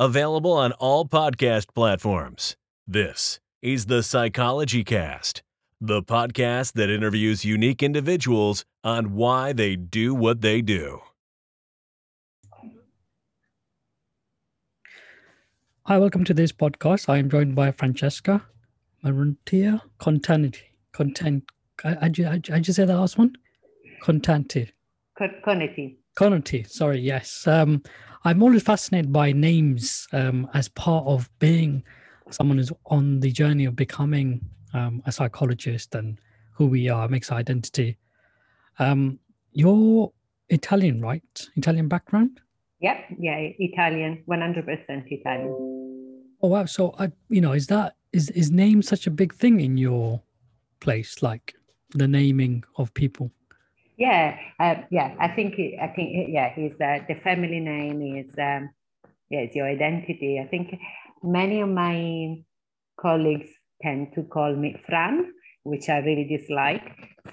available on all podcast platforms. This is the Psychology Cast, the podcast that interviews unique individuals on why they do what they do. Hi, welcome to this podcast. I am joined by Francesca Marantia Contanti. Content. I, I, I, I just say the last one? Contanti. Conati. Conati. Sorry, yes. Um, I'm always fascinated by names um, as part of being someone who's on the journey of becoming um, a psychologist and who we are makes identity. Um, you're Italian, right? Italian background? Yep, yeah, Italian, 100% Italian. Oh wow! So, I, you know, is that is is name such a big thing in your place, like the naming of people? Yeah, uh, yeah. I think I think yeah. Is uh, the family name is um, yeah, it's your identity. I think many of my colleagues tend to call me Fran, which I really dislike.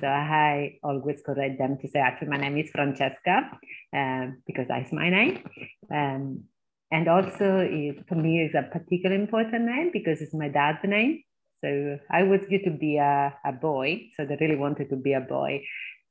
So I always correct them to say, actually, my name is Francesca um, because that's my name. Um, and also, it, for me, it's a particularly important name because it's my dad's name. So I was due to be a, a boy, so they really wanted to be a boy.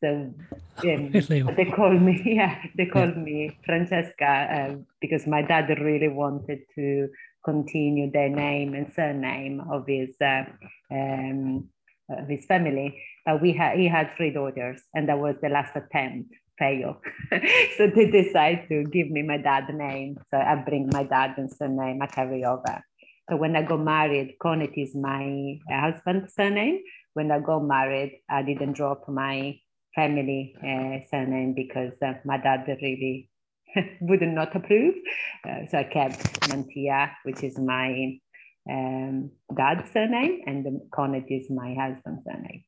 So um, they called me, yeah, they called yeah. me Francesca uh, because my dad really wanted to continue the name and surname of his uh, um, of his family. But we had he had three daughters, and that was the last attempt fail. so they decide to give me my dad's name. So I bring my dad's surname, I carry over. So when I got married, Conet is my husband's surname. When I got married, I didn't drop my family uh, surname because uh, my dad really would not approve. Uh, so I kept Mantia, which is my um, dad's surname, and Conet is my husband's surname.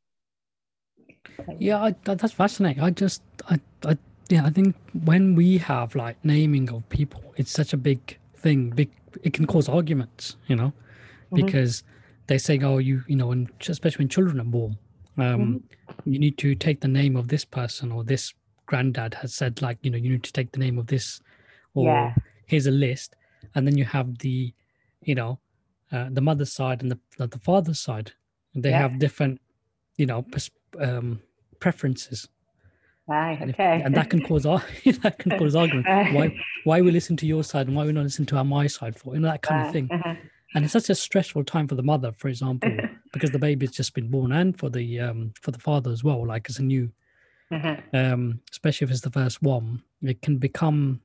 Yeah, I, that's fascinating. I just, I, I, yeah, I think when we have like naming of people, it's such a big thing. Big, it can cause arguments, you know, mm-hmm. because they say, oh, you, you know, and especially when children are born, um, mm-hmm. you need to take the name of this person or this granddad has said, like, you know, you need to take the name of this, or yeah. here's a list, and then you have the, you know, uh, the mother's side and the the father's side. They yeah. have different, you know, pers- um, preferences. Right, and, okay. And that can cause that can cause argument. why why we listen to your side and why we not listen to our my side for you know that kind of thing. Uh-huh. And it's such a stressful time for the mother, for example, because the baby's just been born, and for the um for the father as well. Like it's a new, uh-huh. um, especially if it's the first one, it can become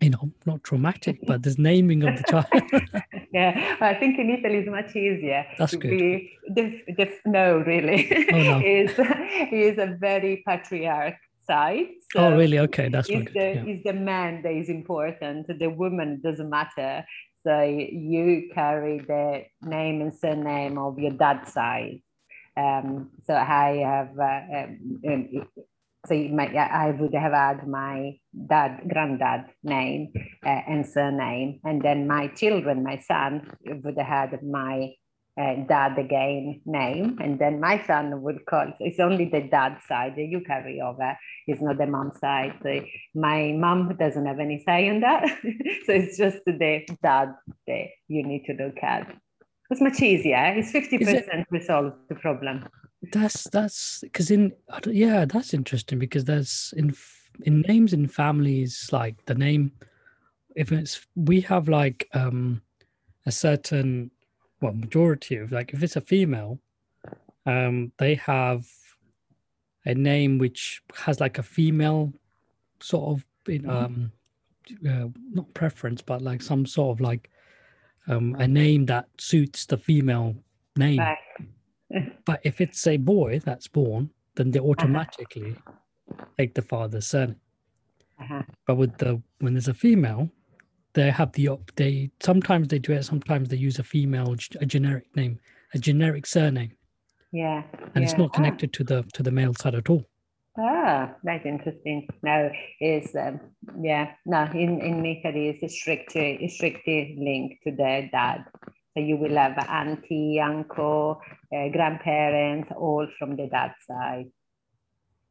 you know, not traumatic, but there's naming of the child. yeah, I think in Italy it's much easier. That's good. Be, this, this, no, really. Oh, no. is is a very patriarch side. So oh, really? Okay, that's is the yeah. is the man that is important. The woman doesn't matter. So you carry the name and surname of your dad's side. Um, so I have uh, um, um so my, I would have had my dad, granddad name uh, and surname, and then my children, my son, would have had my uh, dad again name, and then my son would call. It's only the dad side that you carry over. It's not the mom side. My mom doesn't have any say in that. so it's just the dad that you need to look at. It's much easier. It's fifty percent resolve the problem that's that's because in yeah that's interesting because there's in in names in families like the name if it's we have like um a certain well majority of like if it's a female um they have a name which has like a female sort of mm-hmm. um uh, not preference but like some sort of like um a name that suits the female name but if it's a boy that's born, then they uh-huh. automatically uh-huh. take the father's surname. Uh-huh. But with the when there's a female, they have the op. They sometimes they do it. Sometimes they use a female, a generic name, a generic surname. Yeah, and yeah. it's not connected ah. to the to the male side at all. Ah, that's interesting. No, is um, yeah, no, in in Italy it's strictly strictly linked to the dad. So you will have auntie, uncle, uh, grandparents, all from the dad side.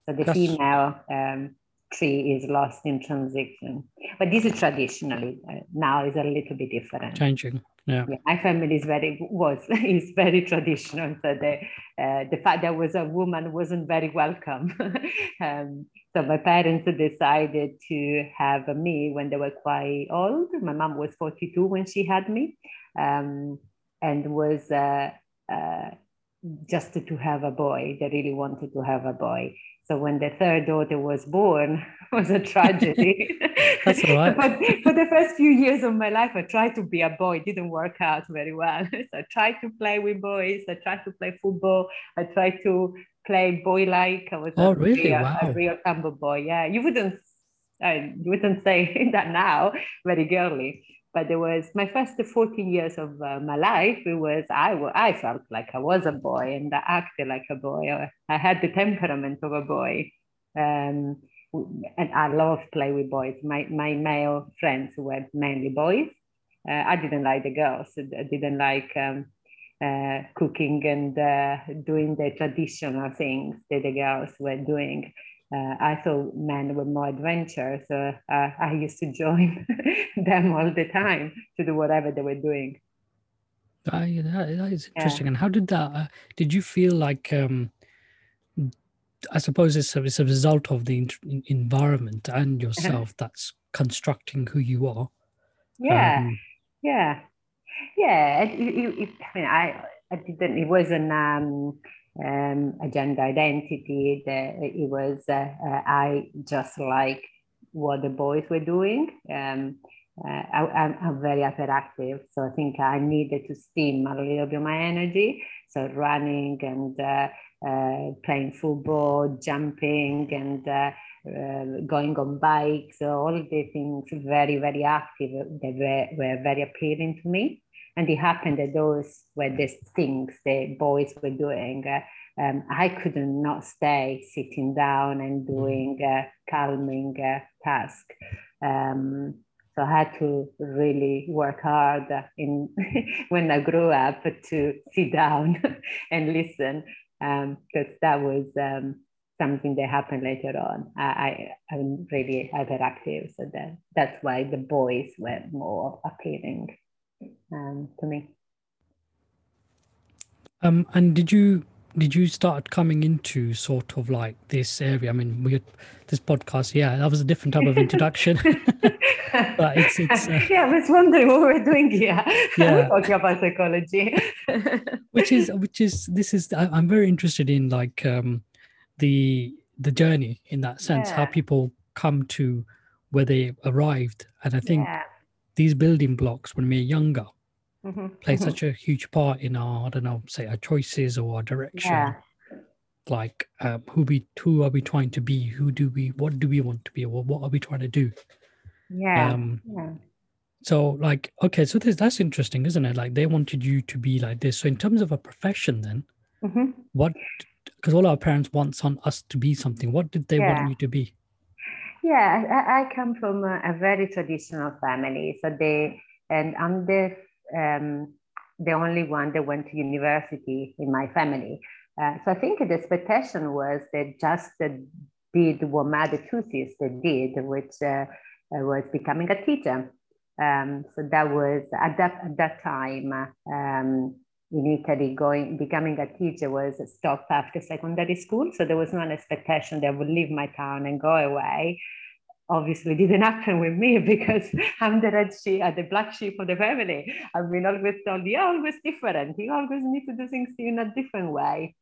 So the That's... female um, tree is lost in transition. But this is traditionally uh, now is a little bit different. Changing. Yeah. yeah. my family is very was is very traditional. So the uh, the fact that was a woman wasn't very welcome. um, so my parents decided to have me when they were quite old. My mom was 42 when she had me, um, and was uh, uh, just to have a boy. They really wanted to have a boy. So when the third daughter was born, was a tragedy. That's all right. but for the first few years of my life, I tried to be a boy. It didn't work out very well. so I tried to play with boys. I tried to play football. I tried to play boy-like. I was oh, a, really? real, wow. a real cambo boy. Yeah, you wouldn't, uh, you wouldn't say that now. Very girly but there was my first 14 years of uh, my life it was I, I felt like i was a boy and i acted like a boy i had the temperament of a boy. Um, and i loved play with boys. My, my male friends were mainly boys. Uh, i didn't like the girls. I didn't like um, uh, cooking and uh, doing the traditional things that the girls were doing uh, I thought men were more adventurous, so uh, I used to join them all the time to do whatever they were doing. Uh, that, that is interesting. Yeah. And how did that? Uh, did you feel like? Um, I suppose it's a, it's a result of the in- environment and yourself that's constructing who you are. Yeah, um, yeah, yeah. It, it, it, I mean, I, I didn't. It wasn't. Um, um, a gender identity. That it was uh, uh, I just like what the boys were doing. Um, uh, I, am very hyperactive, so I think I needed to steam a little bit of my energy. So running and uh, uh, playing football, jumping, and uh, going on bikes, all the things very very active that were, were very appealing to me. And it happened that those were the things the boys were doing. Uh, um, I could not stay sitting down and mm-hmm. doing a calming uh, task. Um, so I had to really work hard in when I grew up to sit down and listen because um, that was um, something that happened later on. I, I, am really hyperactive, so that, that's why the boys were more appealing um, to me. Um, and did you did you start coming into sort of like this area? I mean, we had this podcast, yeah, that was a different type of introduction. but it's, it's uh, yeah, I was wondering what we're doing here. Yeah. talking about psychology. which is which is this is I, am very interested in like um the the journey in that sense, yeah. how people come to where they arrived. And I think yeah these building blocks when we're younger mm-hmm. play mm-hmm. such a huge part in our, I don't know, say our choices or our direction. Yeah. Like um, who we who are we trying to be? Who do we what do we want to be? Or what are we trying to do? Yeah. Um, yeah. So like okay, so this, that's interesting, isn't it? Like they wanted you to be like this. So in terms of a profession, then mm-hmm. what? Because all our parents want on us to be something. What did they yeah. want you to be? Yeah, I, I come from a, a, very traditional family. So they, and I'm the, um, the only one that went to university in my family. Uh, so I think the expectation was that just uh, did what my two sisters did, which uh, was becoming a teacher. Um, so that was at that at that time. Um, in Italy, going becoming a teacher was stopped after secondary school. So there was no expectation that I would leave my town and go away. Obviously, didn't happen with me because I'm the red sheep, uh, the black sheep of the family. I've been always told you're always different. You always need to do things in a different way.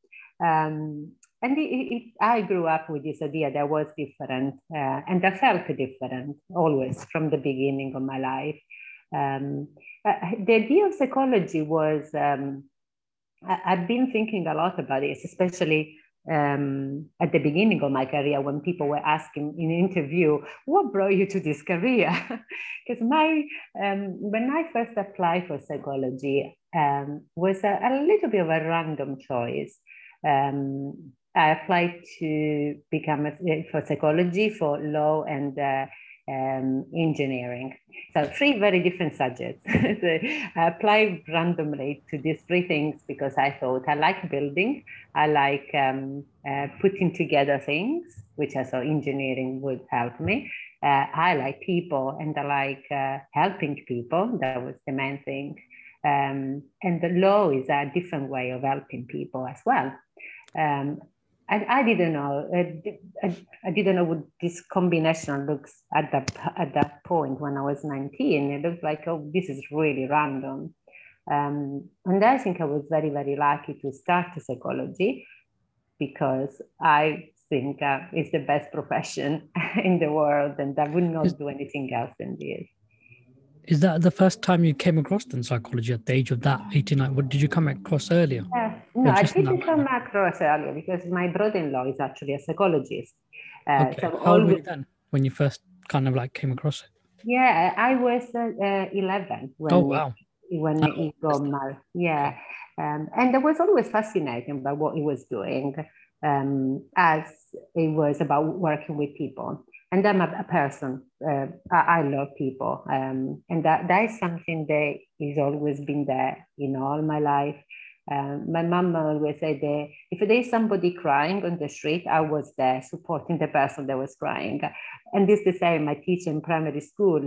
Um, and it, it, I grew up with this idea that I was different, uh, and I felt different always from the beginning of my life. Um, the idea of psychology was, um, I, have been thinking a lot about this, especially um, at the beginning of my career when people were asking in interview, what brought you to this career? Because my, um, when I first applied for psychology, um, was a, a, little bit of a random choice. Um, I applied to become a, for psychology, for law and uh, um, engineering. So three very different subjects. I applied randomly to these three things because I thought I like building, I like um, uh, putting together things, which I thought engineering would help me. Uh, I like people and I like uh, helping people. That was the main thing. Um, and the law is a different way of helping people as well. Um, I, I didn't know. I, I, didn't know what this combination looks at that at that point when I was 19. It looked like, oh, this is really random. Um, and I think I was very, very lucky to start psychology because I think uh, it's the best profession in the world and I would not do anything else than this. Is that the first time you came across in psychology at the age of that 89? What did you come across earlier? Uh, no, I didn't come across earlier because my brother-in-law is actually a psychologist. Uh, okay. So How old were you then when you first kind of like came across it? Yeah, I was uh, 11 when, oh, wow. when oh, he got married. Yeah. Um, and I was always fascinated by what he was doing um, as it was about working with people and I'm a, a person. Uh, I, I, love people, um, and that that is something that has always been there in all my life. Um, my mom always said that if there's somebody crying on the street, I was there supporting the person that was crying. And this the same. My teacher in primary school,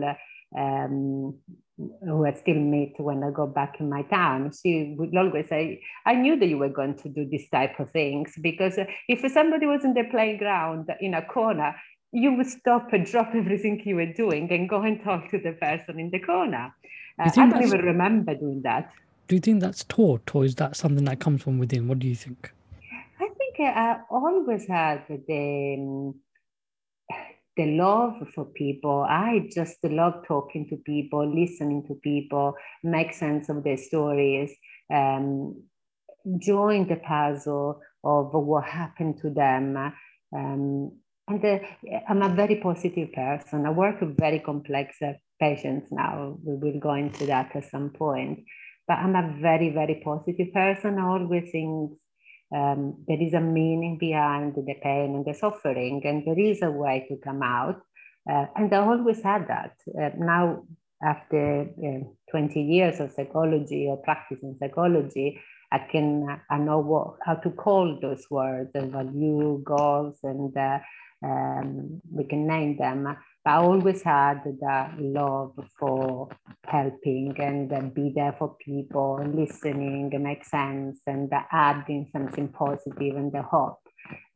um, who I still meet when I go back in my town, she would always say, I knew that you were going to do this type of things because if somebody was in the playground in a corner, you would stop and drop everything you were doing and go and talk to the person in the corner. Uh, I don't even remember doing that. Do you think that's taught, or is that something that comes from within? What do you think? I think I always had the the love for people. I just love talking to people, listening to people, make sense of their stories, um, join the puzzle of what happened to them. Um, and uh, I'm a very positive person. I work with very complex uh, patients now. We will go into that at some point. But I'm a very, very positive person. I always think um, there is a meaning behind the pain and the suffering, and there is a way to come out. Uh, and I always had that. Uh, now, after uh, 20 years of psychology or practicing psychology, I can I know what, how to call those words and value goals and uh, um, we can name them. I always had the love for helping and be there for people, and listening, and make sense, and adding something positive and the hope.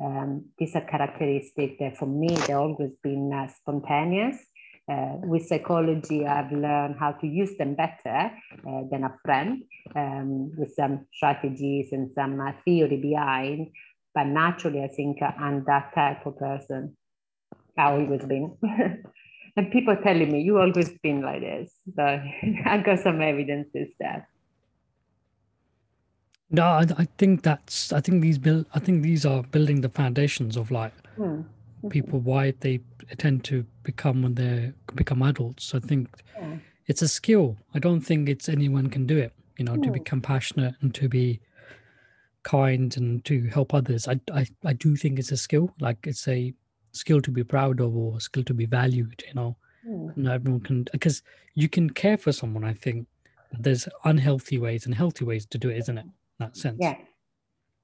Um, these are characteristics that for me, they've always been uh, spontaneous. Uh, with psychology, I've learned how to use them better uh, than a friend um, with some strategies and some uh, theory behind but naturally, I think I'm that type of person. I always been. and people telling me, you always been like this. So I've got some evidences there. No, I, I, think that's. I think these build. I think these are building the foundations of like hmm. people why they tend to become when they become adults. I think yeah. it's a skill. I don't think it's anyone can do it. You know, to be hmm. compassionate and to be kind and to help others I, I i do think it's a skill like it's a skill to be proud of or skill to be valued you know? Mm. not everyone can because you can care for someone i think. There's unhealthy ways and healthy ways to do it isn't it? In that sense. Yeah.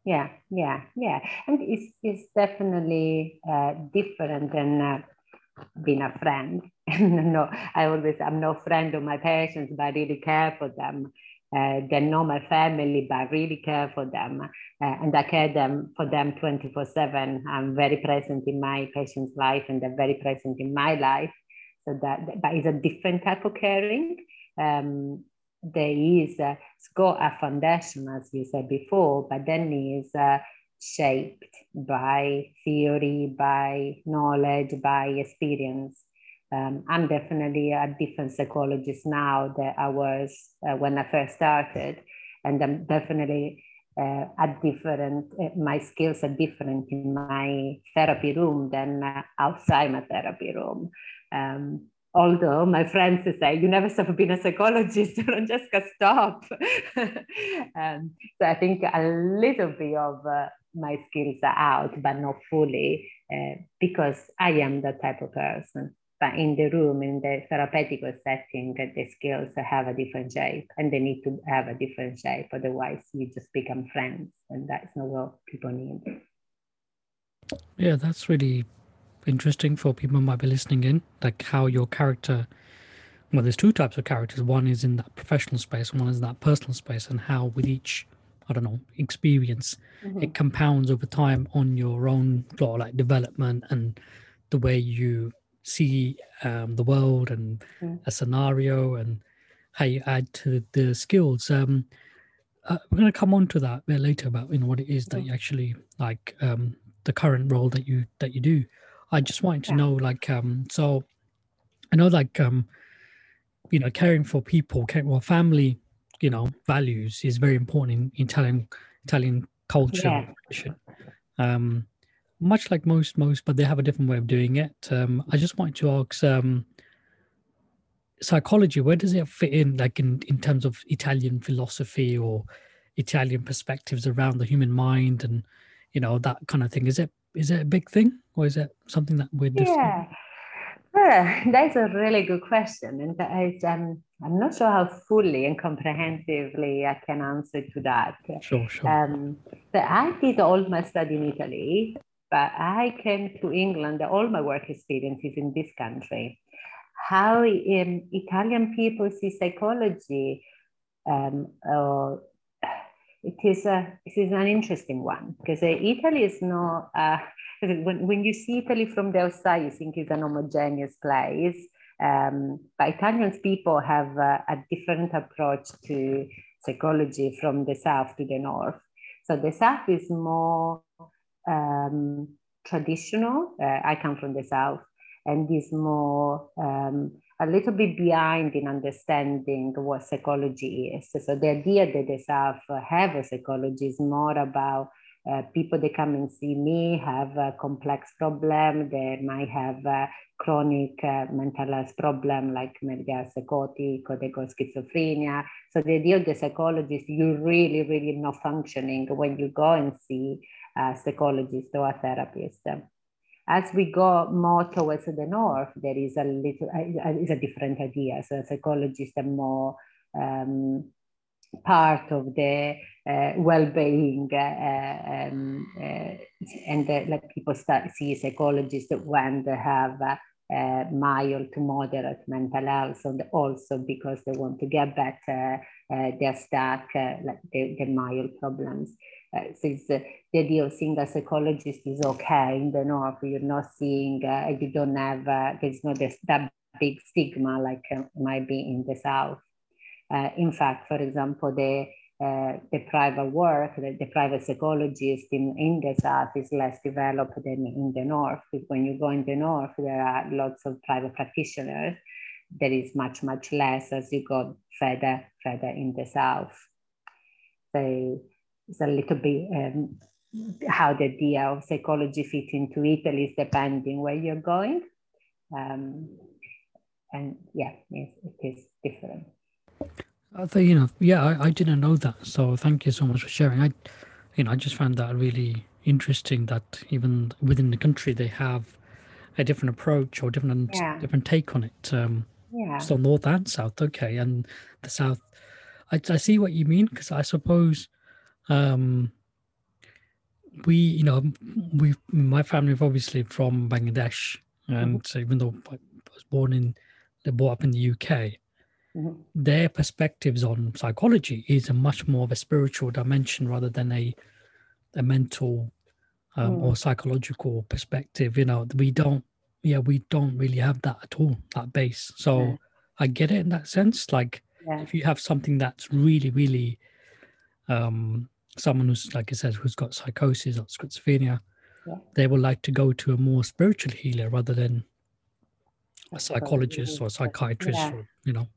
Yeah yeah yeah. And it's, it's definitely uh, different than uh, being a friend. No i always i'm no friend of my patients but i really care for them uh, know my family, but I really care for them. Uh, and I care them for them 24 7. I'm very present in my patient's life and they're very present in my life. So that, that is a different type of caring. Um, there is uh, it's got a foundation, as you said before, but then is uh, shaped by theory, by knowledge, by experience um, I'm definitely a different psychologist now that I was uh, when I first started, and I'm definitely uh, a different. Uh, my skills are different in my therapy room than uh, outside my therapy room. Um, although my friends say you never stop being a psychologist, Francesca, stop. um, so I think a little bit of uh, my skills are out, but not fully, uh, because I am that type of person. But in the room, in the therapeutic setting, the skills have a different shape and they need to have a different shape. Otherwise, you just become friends, and that's not what people need. Yeah, that's really interesting for people who might be listening in, like how your character. Well, there's two types of characters. One is in that professional space, one is in that personal space, and how with each, I don't know, experience, mm-hmm. it compounds over time on your own like development and the way you see um, the world and mm. a scenario and how you add to the skills. Um, uh, we're going to come on to that a bit later about you know what it is that you actually like um, the current role that you that you do. I just wanted to yeah. know like um, so I know like um, you know caring for people, caring for family, you know values is very important in Italian Italian culture. Yeah. Um, much like most most, but they have a different way of doing it. Um, I just wanted to ask, um, psychology, where does it fit in, like in in terms of Italian philosophy or Italian perspectives around the human mind and you know that kind of thing? Is it is it a big thing, or is it something that we're different? Yeah. Well, that's a really good question, and I, um, I'm not sure how fully and comprehensively I can answer to that. Sure, sure. Um, but I did all my study in Italy, but I came to England, all my work experience is in this country. How um, Italian people see psychology, um, uh, it, is a, it is an interesting one because uh, Italy is not, uh, when, when you see Italy from the outside, you think it's an homogeneous place. Um, but Italian people have a different approach to psychology from the south to the north. So the south is more um, traditional. Uh, I come from the South and is more um, a little bit behind in understanding what psychology is. So the idea that the South have a psychology is more about uh, people that come and see me have a complex problem. They might have a chronic uh, mental health problem, like maybe are psychotic or they got schizophrenia. So the idea of the psychologist, you're really, really not functioning when you go and see a psychologist or a therapist. As we go more towards the north, there is a little uh, is a different idea. So psychologists are more um, part of the uh, well-being uh, um, uh, and like people start see psychologists when they have uh, mild to moderate mental health and also because they want to get better uh, they're stuck like the, the mild problems uh, it's, uh, the idea of seeing a psychologist is okay in the north. You're not seeing, uh, you don't have, uh, there's not this, that big stigma like uh, might be in the south. Uh, in fact, for example, the the private work, the, the, private psychologist in, in the south is less developed than in the north. When you go in the north, there are lots of private practitioners. There is much, much less as you go further, further in the south. So it's a little bit um, how the idea of psychology fit into Italy is depending where you're going. Um, and yeah, it, it is different. I think, you know, yeah, I, I didn't know that. So thank you so much for sharing. I, you know, I just found that really interesting that even within the country they have a different approach or different yeah. different take on it. Um, yeah. So north and south, okay, and the south. I, I see what you mean because I suppose um, we, you know, we, my family is obviously from Bangladesh, and mm-hmm. even though I was born in, they brought up in the UK, mm-hmm. their perspectives on psychology is a much more of a spiritual dimension rather than a, a mental um, mm. or psychological perspective. You know, we don't, yeah, we don't really have that at all, that base. So yeah. I get it in that sense. Like, yeah. if you have something that's really, really um, someone who's like I said who's got psychosis or schizophrenia, yeah. they would like to go to a more spiritual healer rather than a psychologist or a psychiatrist, yeah. or, you know.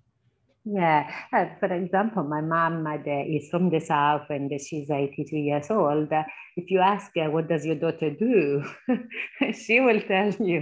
Yeah, uh, for example, my mom my dad is from the south and she's 82 years old. if you ask her, what does your daughter do? she will tell you.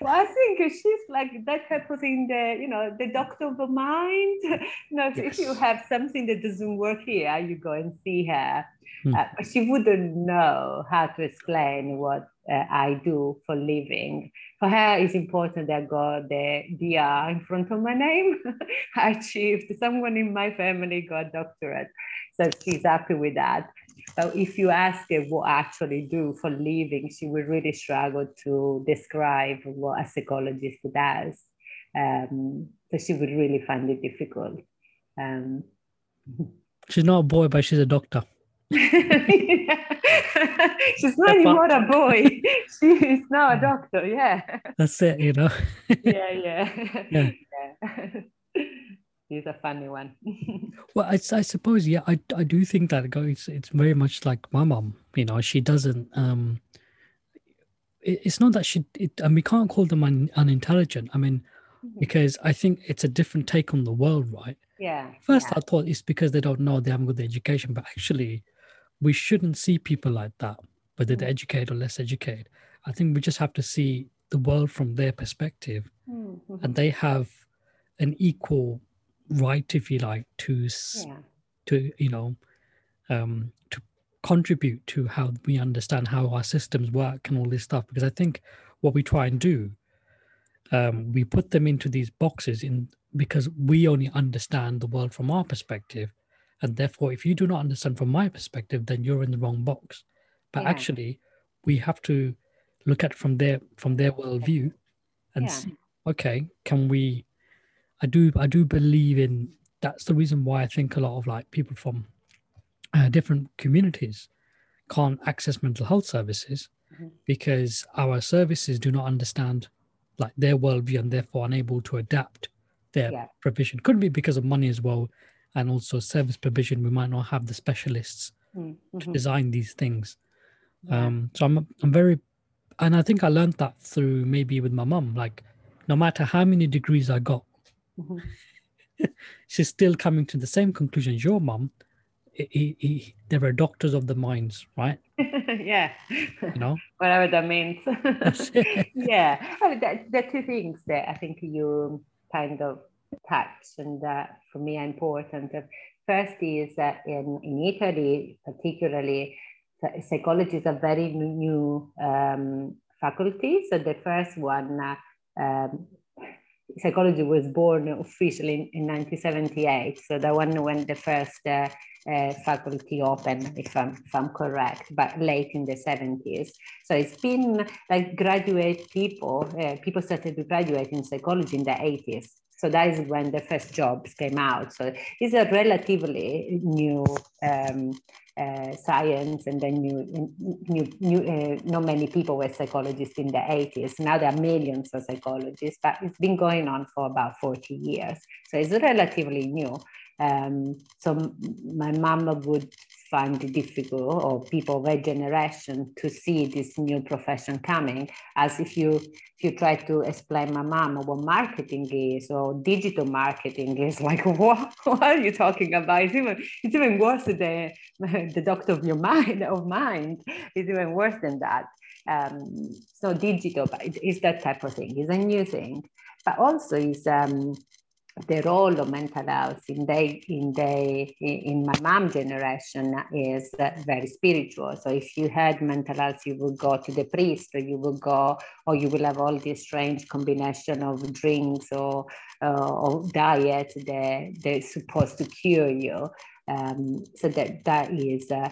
Well, I think she's like that type of thing, the, you know, the doctor of the mind. know, yes. if you have something that doesn't work here, you go and see her. Mm. Uh, she wouldn't know how to explain what uh, I do for living. For her, it's important that I got the DR in front of my name. I achieved. Someone in my family got doctorate, so she's happy with that. But if you ask her what I actually do for living, she will really struggle to describe what a psychologist does. Um, so she would really find it difficult. Um, she's not a boy, but she's a doctor. She's not anymore a boy. She's now a doctor. Yeah. That's it, you know. yeah, yeah. Yeah. yeah. He's a funny one. well, I, I suppose, yeah, I, I do think that it's, it's very much like my mom. You know, she doesn't. um it, It's not that she, it, and we can't call them un, unintelligent. I mean, mm-hmm. because I think it's a different take on the world, right? Yeah. First, yeah. I thought it's because they don't know they haven't got the education, but actually, we shouldn't see people like that, whether they're mm. educated or less educated. I think we just have to see the world from their perspective, mm-hmm. and they have an equal right, if you like, to yeah. to you know um, to contribute to how we understand how our systems work and all this stuff. Because I think what we try and do, um, we put them into these boxes in because we only understand the world from our perspective and therefore if you do not understand from my perspective then you're in the wrong box but yeah. actually we have to look at from their from their worldview and yeah. see okay can we i do i do believe in that's the reason why i think a lot of like people from uh, different communities can't access mental health services mm-hmm. because our services do not understand like their worldview and therefore unable to adapt their yeah. provision could be because of money as well and also service provision we might not have the specialists mm-hmm. to design these things yeah. um so i'm i'm very and i think i learned that through maybe with my mom like no matter how many degrees i got mm-hmm. she's still coming to the same conclusion as your mom he, he, there are doctors of the minds, right? yeah. You know, whatever that means. yeah. I mean, are two things that I think you kind of touch and for me are important. First is that in, in Italy, particularly, psychology is a very new um, faculty. So the first one, uh, um, psychology was born officially in, in 1978. So the one when the first uh, uh, faculty opened, if I'm, if I'm correct, but late in the 70s. So it's been like graduate people, uh, people started to graduate in psychology in the 80s. So that is when the first jobs came out. So it's a relatively new um, uh, science, and then new, new, new uh, not many people were psychologists in the 80s. Now there are millions of psychologists, but it's been going on for about 40 years. So it's relatively new. Um, so my mom would find it difficult, or people of a generation, to see this new profession coming. As if you if you try to explain my mom what marketing is or digital marketing is, like what, what are you talking about? It's even it's even worse than the, doctor of your mind of mind. It's even worse than that. Um, so digital, but it is that type of thing. It's a new thing, but also is um, the role of mental health in the in the in my mom generation is very spiritual. So if you had mental health, you would go to the priest, or you will go, or you will have all this strange combination of drinks or uh, or diet that they're supposed to cure you. Um, so that that is. Uh,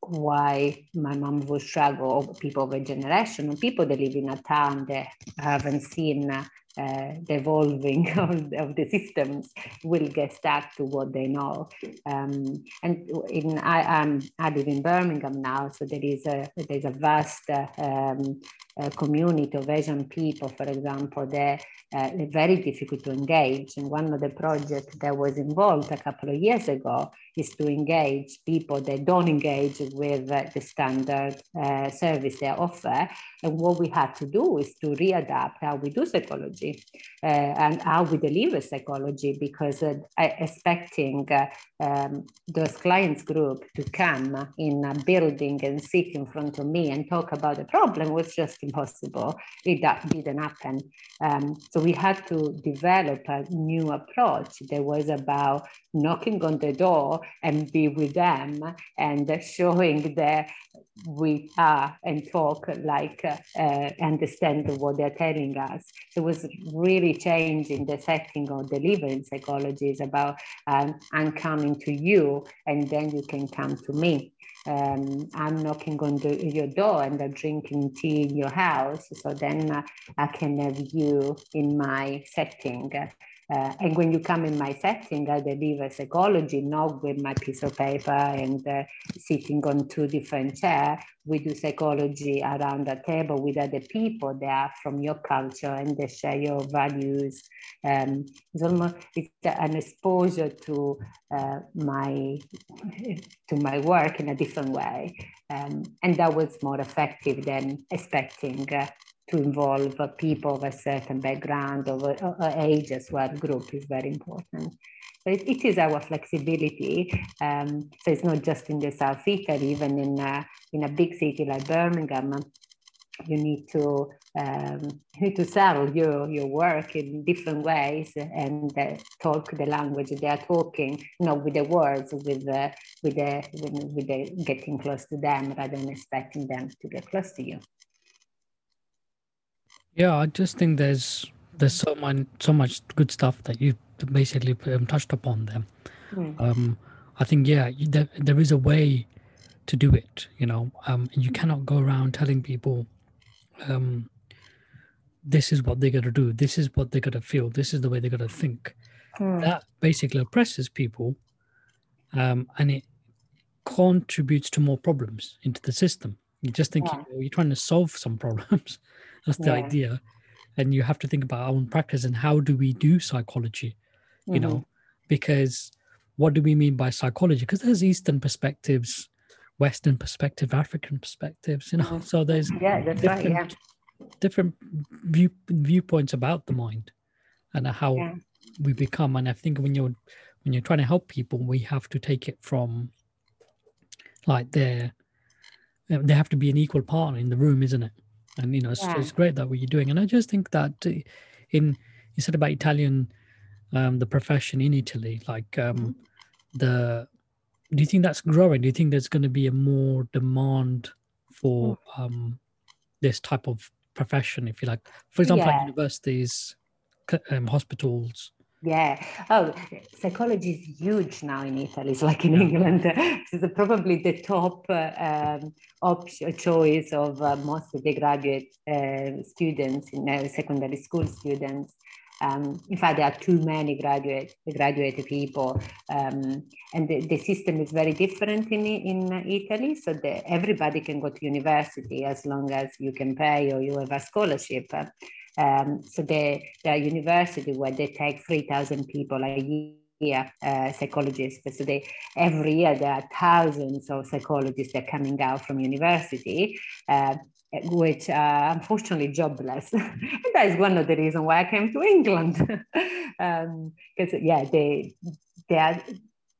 why my mom would struggle, people of a generation, people that live in a town that haven't seen uh, the evolving of, of, the systems will get stuck to what they know. Um, and in, I, I'm, I live in Birmingham now, so there is a there's a vast uh, um, uh, community of Asian people, for example, that uh, very difficult to engage. And one of the projects that was involved a couple of years ago is to engage people that don't engage with uh, the standard uh, service they offer. And what we had to do is to readapt how we do psychology uh, and how we deliver psychology because uh, expecting uh, um, those clients group to come in a building and sit in front of me and talk about the problem was just impossible. It that didn't happen. Um, so we had to develop a new approach that was about knocking on the door and be with them and showing the we are and talk like uh, uh, understand what they're telling us. So it was really changing the setting of delivering psychology is about um, I'm coming to you and then you can come to me. Um, I'm knocking on the, your door and I'm drinking tea in your house. So then uh, I can have you in my setting. Uh, and when you come in my setting, I deliver psychology, not with my piece of paper and uh, sitting on two different chairs. We do psychology around a table with other people that are from your culture and they share your values. Um, it's almost it's an exposure to uh, my to my work in a different way, um, and that was more effective than expecting uh, to involve people of a certain background or, age as well group is very important. So it, it is our flexibility. Um, so it's not just in the South Italy, even in a, in a big city like Birmingham, you need to um, you need to sell your, your work in different ways and uh, talk the language they are talking, not with the words, with the, with the, with the getting close to them rather than expecting them to get close to you. Yeah, I just think there's there's so much so much good stuff that you basically um, touched upon there. Mm. Um, I think yeah, there, there is a way to do it. You know, um, you cannot go around telling people, um, this is what they're gonna do, this is what they're gonna feel, this is the way they're gonna think. Mm. That basically oppresses people, um, and it contributes to more problems into the system. You're just think yeah. you are trying to solve some problems. That's the yeah. idea. And you have to think about our own practice and how do we do psychology, you mm-hmm. know, because what do we mean by psychology? Because there's Eastern perspectives, Western perspective, African perspectives, you know. Mm-hmm. So there's yeah, that's right, yeah. different view viewpoints about the mind and how yeah. we become. And I think when you're when you're trying to help people, we have to take it from like their they have to be an equal partner in the room, isn't it? And you know, it's, yeah. it's great that what you're doing. And I just think that uh, in you said about Italian, um, the profession in Italy, like um, mm-hmm. the do you think that's growing? Do you think there's going to be a more demand for mm. um, this type of profession, if you like? For example, yeah. like universities, um, hospitals. Yeah. Oh, psychology is huge now in Italy. It's like in. England. It's probably the top uh, um, option choice of uh, most of the graduate uh, students, in, uh, secondary school students. Um, in fact, there are too many graduate graduate people, um, and the, the, system is very different in in Italy. So the, everybody can go to university as long as you can pay or you have a scholarship. Um, so the, the university where they take 3,000 people a year, uh, psychologists. So they, every year there are thousands of psychologists that are coming out from university. Uh, which are unfortunately jobless. and that is one of the reasons why I came to England. Because, um, yeah, they, they are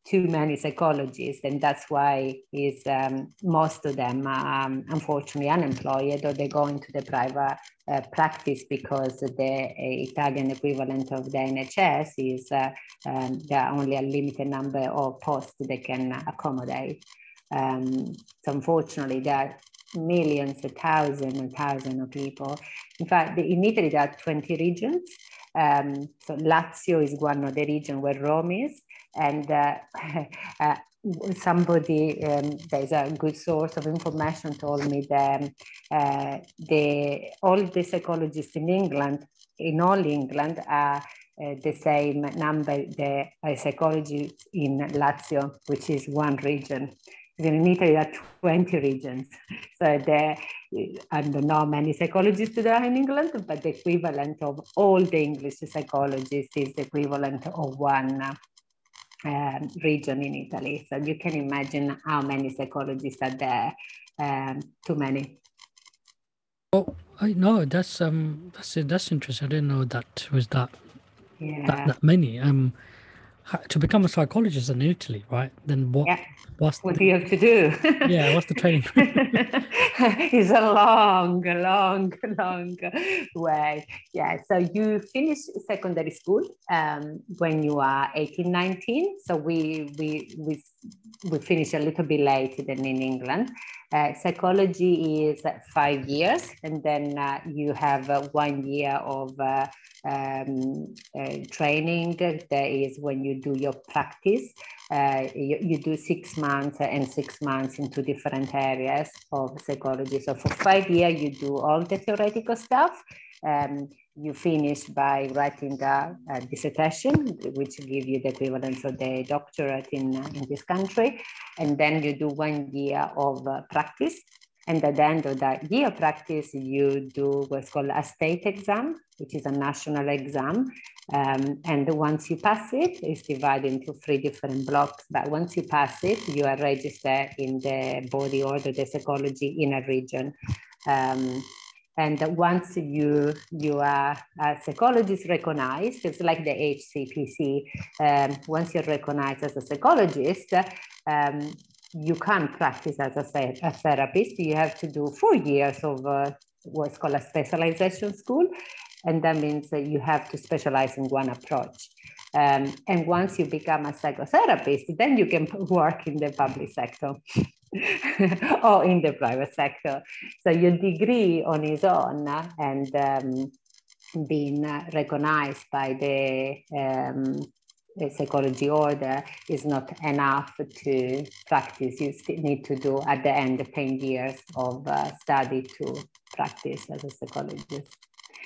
too many psychologists, and that's why is um, most of them are um, unfortunately unemployed or they go into the private uh, practice because the Italian equivalent of the NHS is uh, um, there are only a limited number of posts they can accommodate. Um, so unfortunately, there are millions, thousands and thousand of people. In fact, in Italy, there are 20 regions. Um, so Lazio is one of the regions where Rome is and uh, uh, somebody um, there's a good source of information told me that uh, the all the psychologists in England in all England are uh, the same number the psychologists in Lazio which is one region. In Italy there are 20 regions. So there I don't know many psychologists there are in England but the equivalent of all the English psychologists is the equivalent of one um, region in Italy. So you can imagine how many psychologists are there. Um, too many. Oh, I know that's um that's that's interesting. I didn't know that was that yeah. that, that many. Um, to become a psychologist in Italy, right? Then what? Yeah. What's what the, do you have to do? yeah, what's the training? it's a long, long, long way. Yeah, so you finish secondary school um, when you are 18, 19. So we we we we finish a little bit later than in England. Uh, psychology is five years, and then uh, you have uh, one year of uh, um, uh, training. That is when you do your practice. Uh, you, you, do six months and six months in two different areas of psychology. So for five years, you do all the theoretical stuff. Um, you finish by writing a, a, dissertation, which give you the equivalent of the doctorate in, in this country. And then you do one year of uh, practice. And at the end of that year practice, you do what's called a state exam, which is a national exam. Um, and once you pass it, it's divided into three different blocks. But once you pass it, you are registered in the body order, the psychology in a region. Um, and once you you are a psychologist recognized, it's like the HCPC. Um, once you're recognized as a psychologist, um, you can't practice as a, a, therapist. You have to do four years of uh, what's called a specialization school, and that means that you have to specialize in one approach. Um, and once you become a psychotherapist, then you can work in the public sector. or in the private sector. So your degree on its own and um, being recognized by the, um, the psychology order is not enough to practice. You need to do at the end 10 years of uh, study to practice as a psychologist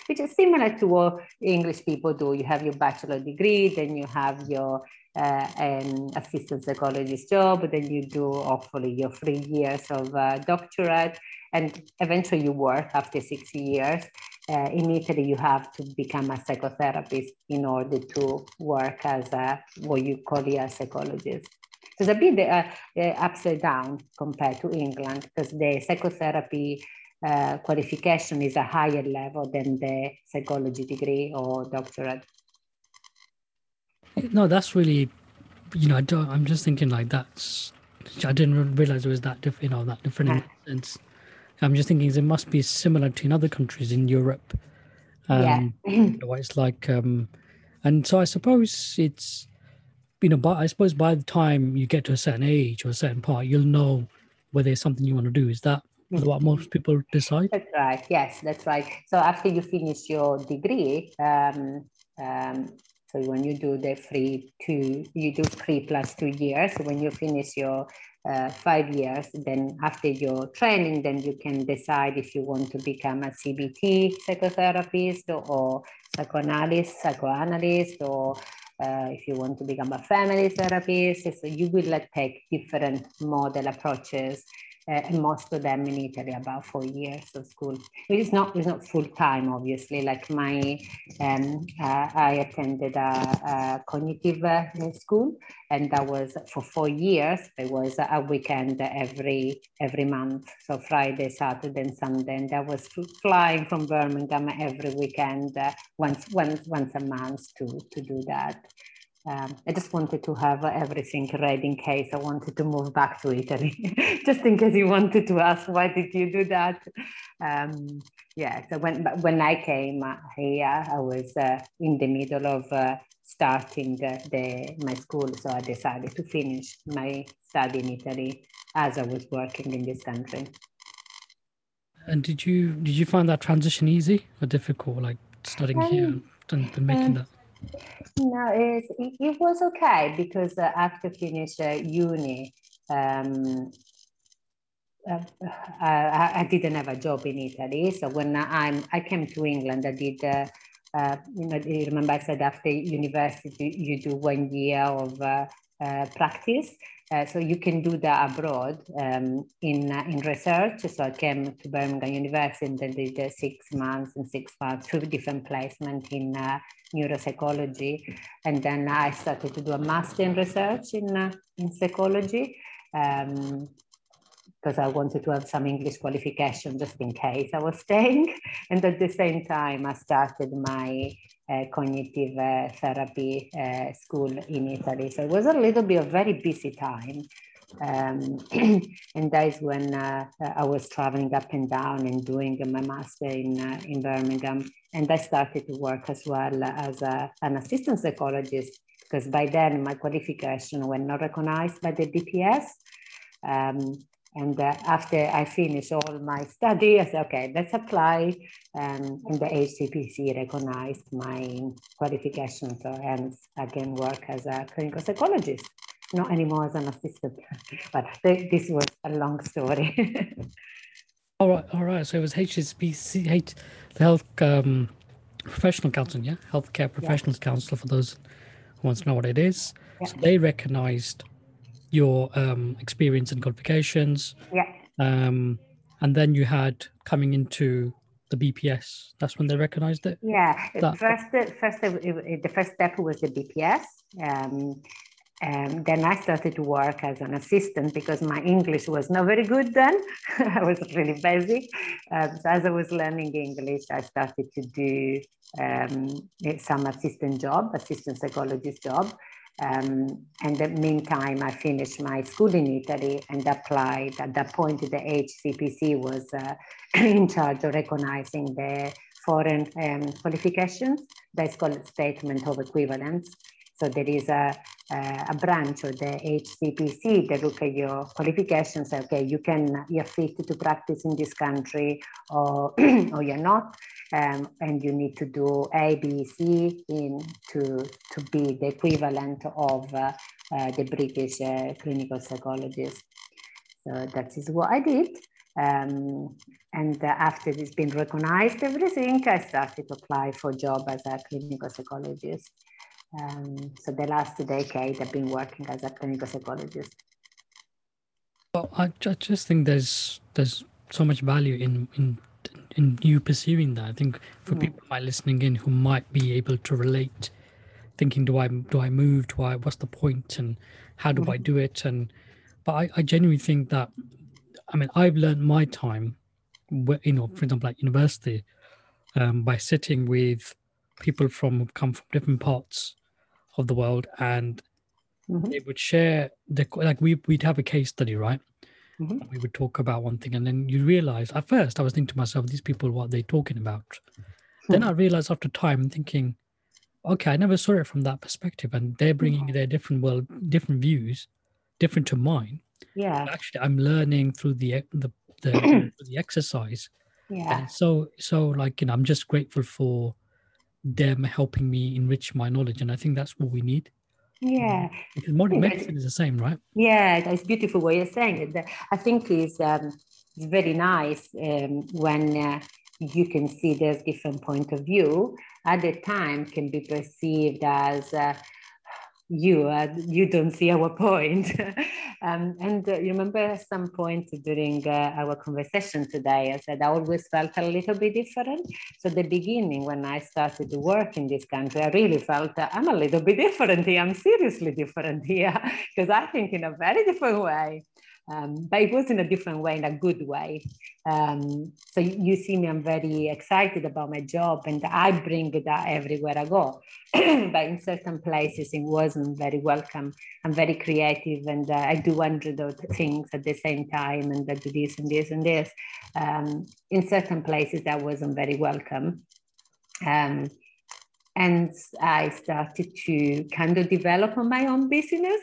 which is similar to what English people do. You have your bachelor degree, then you have your uh, an assistant psychologist job, then you do hopefully your three years of uh, doctorate, and eventually you work after six years. Uh, in Italy, you have to become a psychotherapist in order to work as a what you call a psychologist. So it's a bit uh, uh, upside down compared to England because the psychotherapy uh, qualification is a higher level than the psychology degree or doctorate. No, that's really, you know, I don't, I'm just thinking like that's. I didn't realize it was that different, you know, that different in that sense. I'm just thinking it must be similar to in other countries in Europe. Um, yeah. it's like, um, and so I suppose it's, you know, but I suppose by the time you get to a certain age or a certain part, you'll know whether it's something you want to do. Is that mm-hmm. what most people decide? That's right. Yes, that's right. So after you finish your degree, um, um, so when you do the free two, you do three plus two years. When you finish your uh, five years, then after your training, then you can decide if you want to become a CBT psychotherapist or psychoanalyst, psychoanalyst, or uh, if you want to become a family therapist. So you will uh, take different model approaches uh, and most of them in Italy about four years of school. It's not it's not full time, obviously. Like my, um, uh, I attended a, a cognitive uh, school, and that was for four years. It was a weekend every every month, so Friday, Saturday, and Sunday. And I was flying from Birmingham every weekend, uh, once once once a month to to do that. Um, I just wanted to have everything ready in case I wanted to move back to Italy, just in case you wanted to ask why did you do that. Um, yeah, so when when I came here, I was uh, in the middle of uh, starting the, the, my school, so I decided to finish my study in Italy as I was working in this country. And did you did you find that transition easy or difficult, like studying um, here and, and making um, that? No, it, it was okay because uh, after finish uh, uni, um, uh, I, I, didn't have a job in Italy. So when I'm, I came to England, I did, uh, uh, you know, remember I said after university, you do one year of uh, practice. Uh, so you can do that abroad um, in uh, in research. So I came to Birmingham University and then did uh, six months and six months, two different placement in uh, neuropsychology, and then I started to do a master in research in uh, in psychology. Um, because I wanted to have some English qualification just in case I was staying. And at the same time, I started my uh, cognitive uh, therapy uh, school in Italy. So it was a little bit of a very busy time. Um, and that is when uh, I was traveling up and down and doing my master in, uh, in Birmingham. And I started to work as well as a, an assistant psychologist because by then my qualification were not recognized by the BPS. Um, and uh, after I finish all my study, I said, okay, let's apply. Um, and the HCPC recognized my qualification. So hence I can work as a clinical psychologist, not anymore as an assistant. but th- this was a long story. all right, all right. So it was HCPC, H, the Health um, Professional Council, yeah? Healthcare Professionals yeah. Council, for those who want to know what it is. Yeah. So they recognized your um, experience and qualifications. Yeah. Um, and then you had coming into the BPS. That's when they recognized it. Yeah. That, first, first, the first step was the BPS. Um, and then I started to work as an assistant because my English was not very good then. I was really basic. Um, so as I was learning English, I started to do um, some assistant job, assistant psychologist job. Um, and the meantime, I finished my school in Italy and applied. At that point, the HCPC was uh, in charge of recognizing the foreign um, qualifications. That's called statement of equivalence. So there is a, a, a branch of the HCPC that look at your qualifications. Okay, you can you're fit to practice in this country, or or you're not, um, and you need to do A, B, C in to to be the equivalent of uh, uh, the British uh, clinical psychologist. So that is what I did. Um, and uh, after it's been recognized, everything, I started to apply for job as a clinical psychologist. Um, so the last decade, I've been working as a clinical psychologist. Well, I just think there's there's so much value in in in you pursuing that. I think for mm. people might listening in who might be able to relate, thinking, do I do I move? Do I what's the point and how do mm. I do it? And but I, I genuinely think that I mean I've learned my time, you know, for example, at university, um, by sitting with people from who come from different parts of the world and mm-hmm. they would share the like we we'd have a case study right mm-hmm. we would talk about one thing and then you realize at first i was thinking to myself these people what are they talking about mm-hmm. then i realized after time thinking okay i never saw it from that perspective and they're bringing their different world different views different to mine yeah actually i'm learning through the the the, the exercise yeah so so like you know i'm just grateful for them helping me enrich my knowledge. And I think that's what we need. Yeah. Because modern medicine is the same, right? Yeah, that's beautiful what you're saying. I think it's, um, it's very nice um, when uh, you can see there's different point of view. At the time can be perceived as uh, you uh, you don't see our point. Um, and uh, you remember at some point during uh, our conversation today i said i always felt a little bit different. So the beginning when i started to work in this country i really felt i'm a little bit different here. I'm seriously different here because i think in a very different way um, but it was in a different way, in a good way. Um, so you see me, I'm very excited about my job and I bring that everywhere I go. but in certain places, it wasn't very welcome. I'm very creative and uh, I do hundred of things at the same time and I do this and this and this. Um, in certain places, that wasn't very welcome. Um, and I started to kind of develop my own business.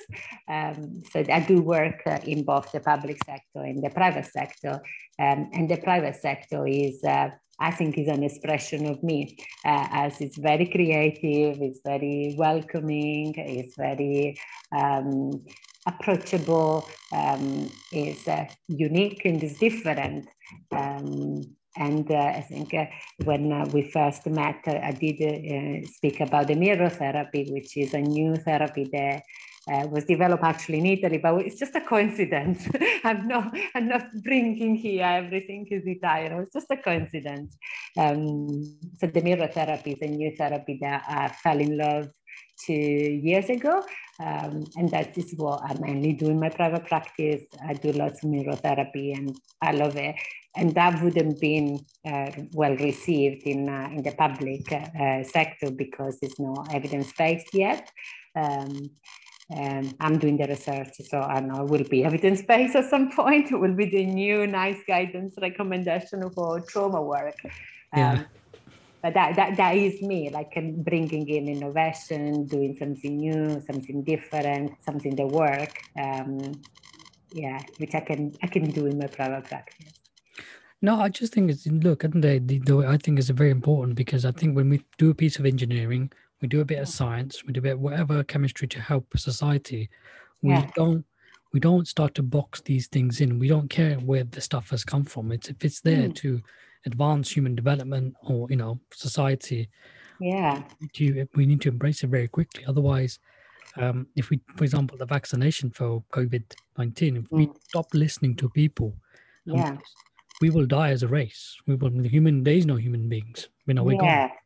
Um, so I do work uh, in both the public sector and the private sector. Um, and the private sector is, uh, I think, is an expression of me, uh, as it's very creative, it's very welcoming, it's very um, approachable, um, it's uh, unique and it's different. Um, and uh, I think uh, when uh, we first met, I did speak about the mirror therapy, which is a new therapy that uh, was developed actually in Italy, but it's just a coincidence. I'm not, I'm not bringing here everything is Italian. It's just a coincidence. Um, so the mirror therapy is a new therapy that I fell in love two years ago. Um, and that is what I mainly do in my private practice. I do lots of mirror therapy, and I love it. And that wouldn't been uh, well received in, uh, in the public uh, sector because it's not evidence-based yet. Um, and I'm doing the research, so I know it will be evidence-based at some point. It will be the new nice guidance recommendation for trauma work. Um, yeah but that, that that is me like bringing in innovation doing something new something different something that work um, yeah which i can i can do in my private practice no, I just think it's look, the, the, the I think it's very important because I think when we do a piece of engineering, we do a bit of science, we do a bit of whatever chemistry to help society. We yeah. don't we don't start to box these things in. We don't care where the stuff has come from. It's if it's there mm. to advance human development or you know society. Yeah, to, we need to embrace it very quickly. Otherwise, um, if we, for example, the vaccination for COVID nineteen, if we mm. stop listening to people, yeah. We will die as a race. We will. The human. There is no human beings. You know, we're yeah. gone.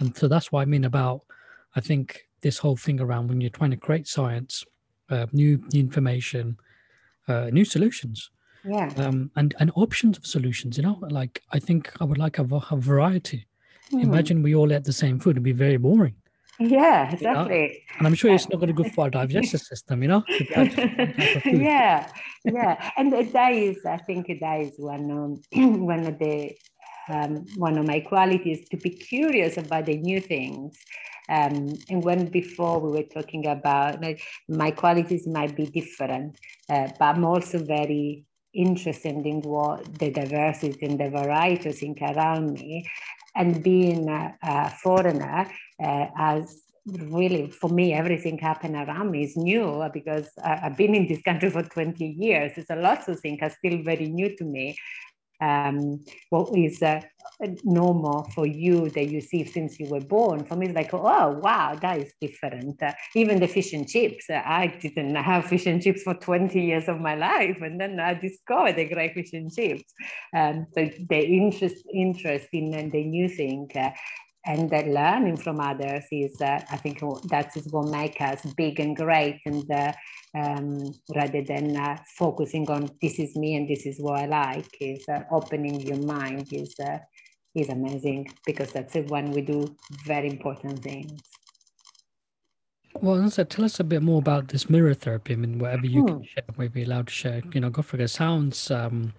And so that's what I mean about. I think this whole thing around when you're trying to create science, uh, new, new information, uh, new solutions yeah um, and and options of solutions you know like i think i would like a, a variety mm. imagine we all ate the same food it'd be very boring yeah exactly you know? and i'm sure it's not going to go for our digestive system you know yeah yeah and that is i think that is one of one of the um, one of my qualities to be curious about the new things um, and when before we were talking about like, my qualities might be different, uh, but I'm also very interested in what the diversity and the variety of things around me. And being a, a foreigner uh, as really for me everything happened around me is new uh, because uh, i've been in this country for 20 years. It's a lot of things are uh, still very new to me um, what is uh, normal for you that you see since you were born. For me, it's like, oh, wow, that is different. Uh, even the fish and chips, uh, I didn't have fish and chips for 20 years of my life. And then I discovered the great fish and chips. Um, so the interest, interest in the new thing uh, and that learning from others is, uh, I think, that is what makes us big and great. And uh, um, rather than uh, focusing on this is me and this is what I like, is uh, opening your mind is uh, is amazing because that's when we do very important things. Well, so tell us a bit more about this mirror therapy. I mean, whatever you hmm. can share, maybe allowed to share. You know, go for it. Sounds um,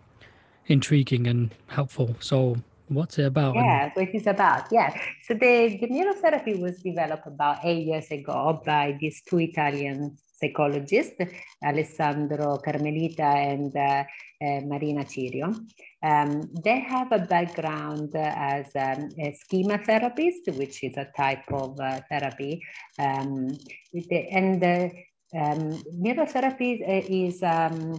intriguing and helpful. So What's it about? Yeah, what it's about. Yeah. So the, the mirror therapy was developed about eight years ago by these two Italian psychologists, Alessandro Carmelita and uh, uh, Marina Cirio. Um, they have a background as um, a schema therapist, which is a type of uh, therapy. Um, and uh, um, mirror therapy is um, uh,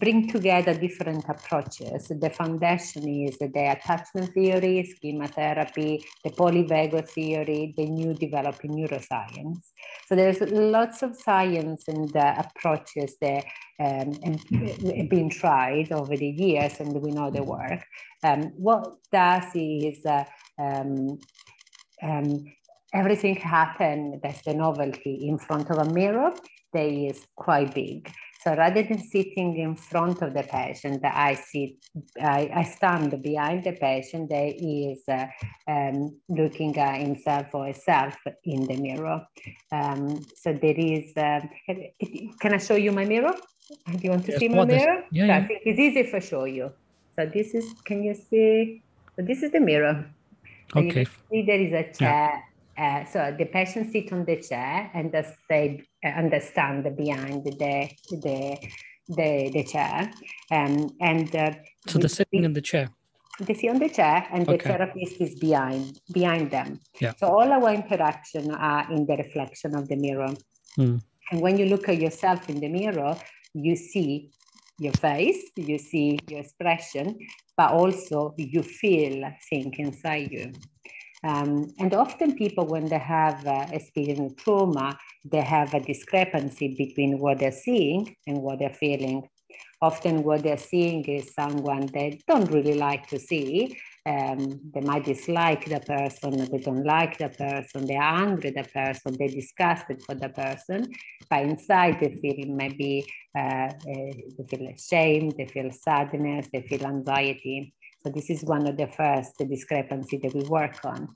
bring together different approaches. The foundation is the attachment theory, schema therapy, the polyvagal theory, the new developing neuroscience. So there's lots of science and uh, approaches that um, have been tried over the years, and we know they work. Um, what does is uh, um, um, everything happen, that's the novelty, in front of a mirror that is quite big. So rather than sitting in front of the patient, I sit, I, I stand behind the patient that is uh, um, looking at himself or herself in the mirror. Um, so there is, uh, can I show you my mirror? Do you want to yes, see my mirror? Yeah, yeah. I think it's easy for show you. So this is, can you see? So this is the mirror. Okay. see there is a chair. Uh, so the patient sit on the chair and they uh, understand behind the the the, the chair, um, and uh, so they're sitting in the chair. They sit on the chair, and the therapist is behind behind them. Yeah. So all our interaction are in the reflection of the mirror. Mm. And when you look at yourself in the mirror, you see your face, you see your expression, but also you feel things inside you. Um, and often people, when they have uh, experienced trauma, they have a discrepancy between what they're seeing and what they're feeling. Often what they're seeing is someone they don't really like to see. Um, they might dislike the person, they don't like the person, they're angry at the person, they're disgusted for the person. But inside they feel maybe uh, uh, they feel shame, they feel sadness, they feel anxiety. So this is one of the first discrepancy that we work on.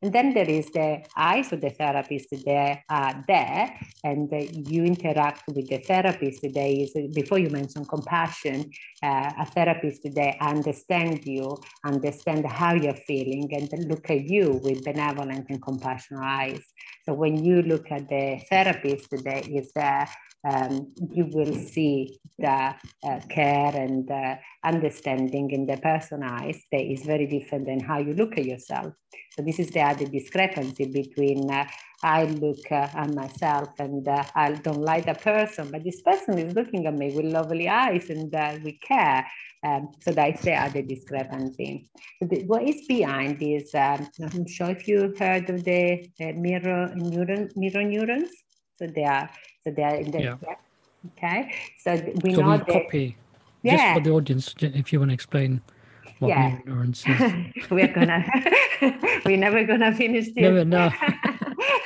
And then there is the eyes of the therapist. They are there, and uh, you interact with the therapist. Is before you mention compassion, uh, a therapist they understand you, understand how you're feeling, and look at you with benevolent and compassionate eyes. So when you look at the therapist, there is uh, um, you will see the uh, care and uh, understanding in the person eyes that is very different than how you look at yourself. So this is the other discrepancy between uh, I look uh, at myself and uh, I don't like the person, but this person is looking at me with lovely eyes and uh, we care. Um, so that's the other discrepancy. What is behind this? Um, I'm sure if you heard of the mirror neuron, mirror neurons. So they are so they are in the yeah. yeah. Okay. So we so know we that, copy. Yeah. Just for the audience, if you want to explain what yeah. neurons is. we're gonna we're never gonna finish this. Never, no.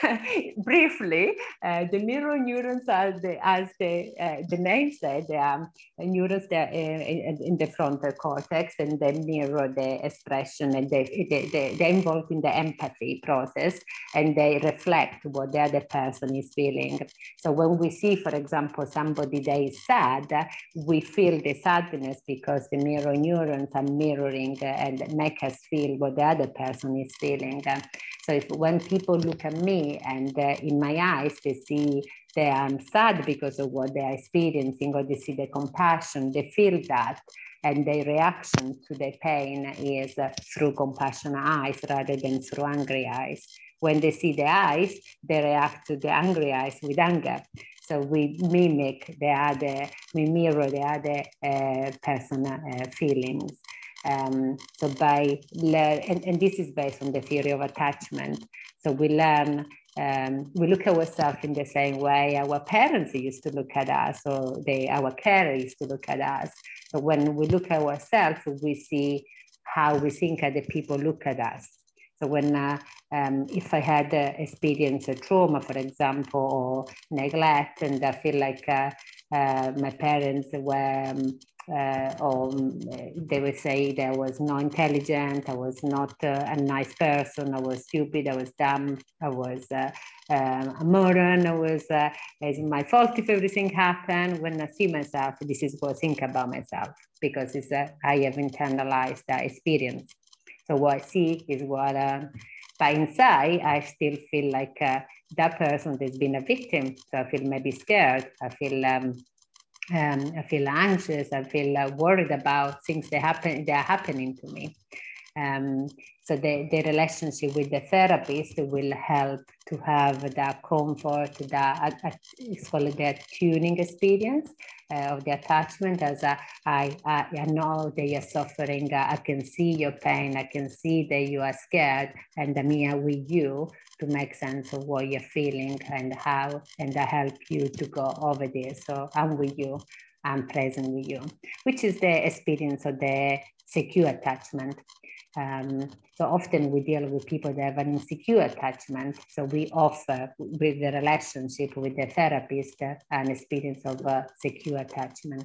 briefly, uh, the mirror neurons are the, as the, uh, the name said, they are neurons that uh, in, in, the frontal cortex and they mirror the expression and they, they, they, they're involved in the empathy process and they reflect what the other person is feeling. So when we see, for example, somebody that is sad, we feel the sadness because the mirror neurons are mirroring and make us feel what the other person is feeling. So if when people look at me and uh, in my eyes, they see that I'm sad because of what they are experiencing, or they see the compassion, they feel that, and their reaction to the pain is uh, through compassionate eyes rather than through angry eyes. When they see the eyes, they react to the angry eyes with anger. So we mimic the other, we mirror the other uh, person uh, feelings. Um, so by and, and, this is based on the theory of attachment. So we learn, um, we look at ourselves in the same way our parents used to look at us, or they, our carer used to look at us. So when we look at ourselves, we see how we think other people look at us. So when, uh, um, if I had uh, experienced a trauma, for example, or neglect, and I feel like uh, uh my parents were um, uh, or um, they would say that I was not intelligent, I was not uh, a nice person, I was stupid, I was dumb, I was uh, um, a moron, I was, uh, it's my fault if everything happened. When I see myself, this is what I think about myself because it's, uh, I have internalized that experience. So what I see is what, um, but inside, I still feel like uh, that person has been a victim. So I feel maybe scared. I feel um, um, I feel anxious. I feel uh, worried about things that happen that are happening to me. Um, so the, the relationship with the therapist will help to have that comfort, that uh, it's called the tuning experience uh, of the attachment. As a, I, I, I know that you're suffering, uh, I can see your pain, I can see that you are scared, and I'm here with you to make sense of what you're feeling and how, and I help you to go over this. So I'm with you, I'm present with you, which is the experience of the secure attachment. Um, so often we deal with people that have an insecure attachment. So we offer with the relationship with the therapist uh, an experience of a secure attachment.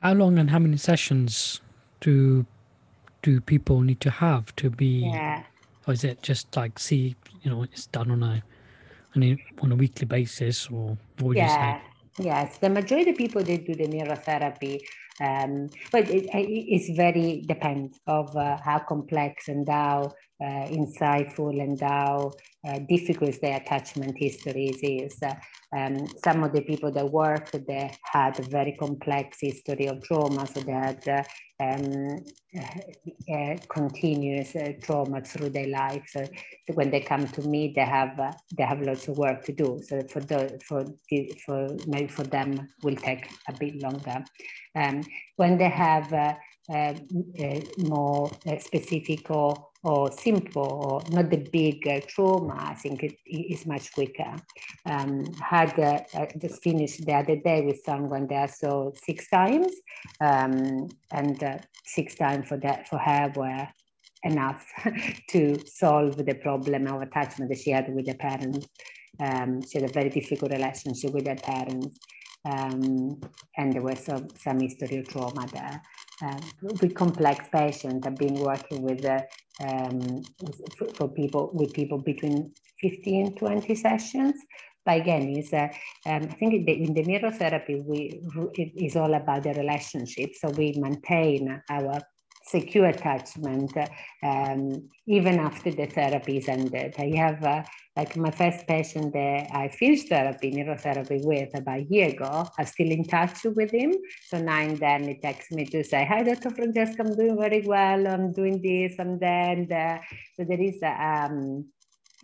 How long and how many sessions do do people need to have to be yeah or is it just like see you know it's done on a on a, on a weekly basis or what would yeah. you say yes the majority of people they do the mirror therapy um, but it, it's very depends of uh, how complex and how uh, insightful and how uh, difficult the attachment histories is. Uh, um, some of the people that work, they had a very complex history of trauma, so they had uh, um, uh, continuous uh, trauma through their life. So when they come to me, they have they have lots of work to do. So for the for the, for maybe for them will take a bit longer. Um, when they have more specific or or simple or not the big uh, trauma, I think it is much quicker. Um, had uh, just finished the other day with someone there, so six times, um, and uh, six times for that for her were enough to solve the problem of attachment that she had with the parents. Um, she had a very difficult relationship with her parents. Um, and there was some, some history of trauma there. Uh, with complex patients, I've been working with uh, um, for, people with people between 15 20 sessions. But again is uh, um, i think in the, in the mirror therapy we it is all about the relationship. So we maintain our secure attachment um, even after the therapy is ended. I have uh, like my first patient that I finished therapy, mirror therapy with about a year ago. I'm still in touch with him. So now and then he texts me to say, Hi, Dr. Francesca, I'm doing very well. I'm doing this and then. Uh, so there is um,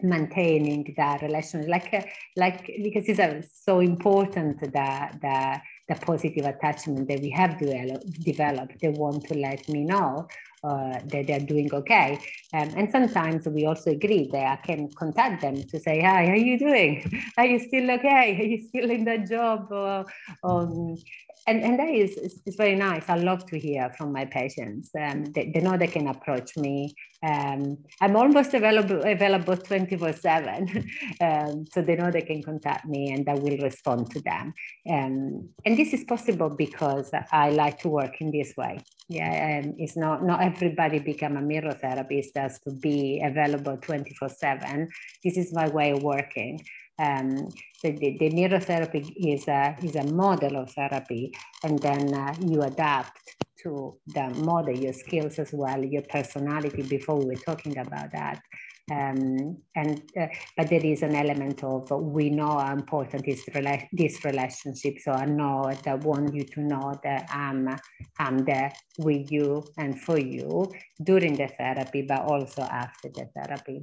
maintaining that relationship, like, uh, like because it's uh, so important that, that the positive attachment that we have developed, they want to let me know uh, that they're doing okay. Um, and sometimes we also agree that I can contact them to say, hi, how are you doing? Are you still okay? Are you still in that job? Uh, um, and, and that is, is, very nice. I love to hear from my patients. Um, they, they, know they can approach me. Um, I'm almost available available 24 7. Um, so they know they can contact me and I will respond to them. Um, and this is possible because I like to work in this way. Yeah, um, it's not, not everybody become a mirror therapist has to be available 24 7. This is my way of working. Um, so the, the mirror therapy is a, is a model of therapy, and then uh, you adapt to the model, your skills as well, your personality. Before we were talking about that, um, and uh, but there is an element of we know how important is rela- this relationship. So I know that I want you to know that I'm I'm there with you and for you during the therapy, but also after the therapy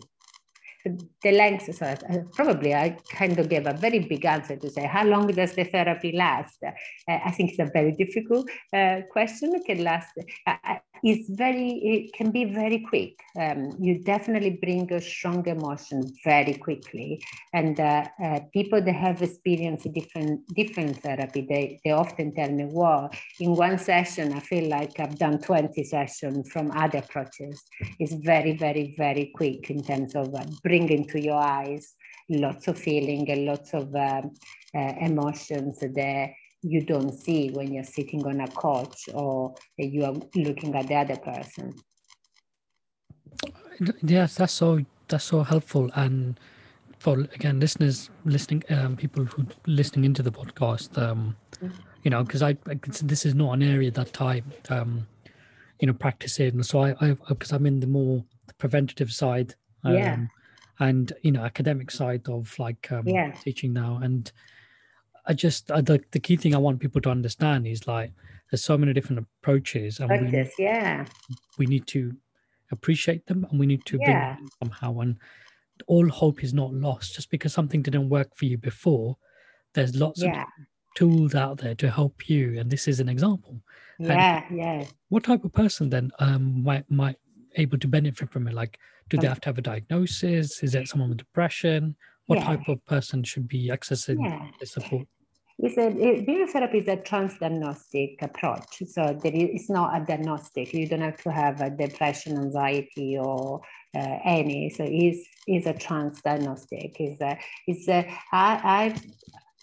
the length, so probably I kind of gave a very big answer to say, how long does the therapy last? Uh, I think it's a very difficult uh, question. It can last, uh, it's very, it can be very quick. Um, you definitely bring a strong emotion very quickly. And uh, uh, people that have experienced different, different therapy, they, they often tell me, wow, in one session, I feel like I've done 20 sessions from other approaches. It's very, very, very quick in terms of uh, bringing to your eyes lots of feeling and lots of um, uh, emotions that you don't see when you're sitting on a couch or you are looking at the other person. Yes, that's so that's so helpful and for again listeners listening um, people who listening into the podcast um, you know because I, I, this is not an area that I um, you know practice in so I because I'm in the more preventative side um, yeah and you know academic side of like um, yeah. teaching now and I just I, the, the key thing I want people to understand is like there's so many different approaches and Practice, we, yeah. we need to appreciate them and we need to yeah. bring them somehow. And all hope is not lost. Just because something didn't work for you before there's lots yeah. of tools out there to help you. And this is an example. Yeah and yeah what type of person then um might might able to benefit from it? Like do they have to have a diagnosis? Is it someone with depression what yeah. type of person should be accessing yeah. the support? It's a, it, therapy is a transdiagnostic approach. So there is, it's not a diagnostic. You don't have to have a depression, anxiety, or uh, any. So it's, it's a transdiagnostic. It's a, it's a, I, I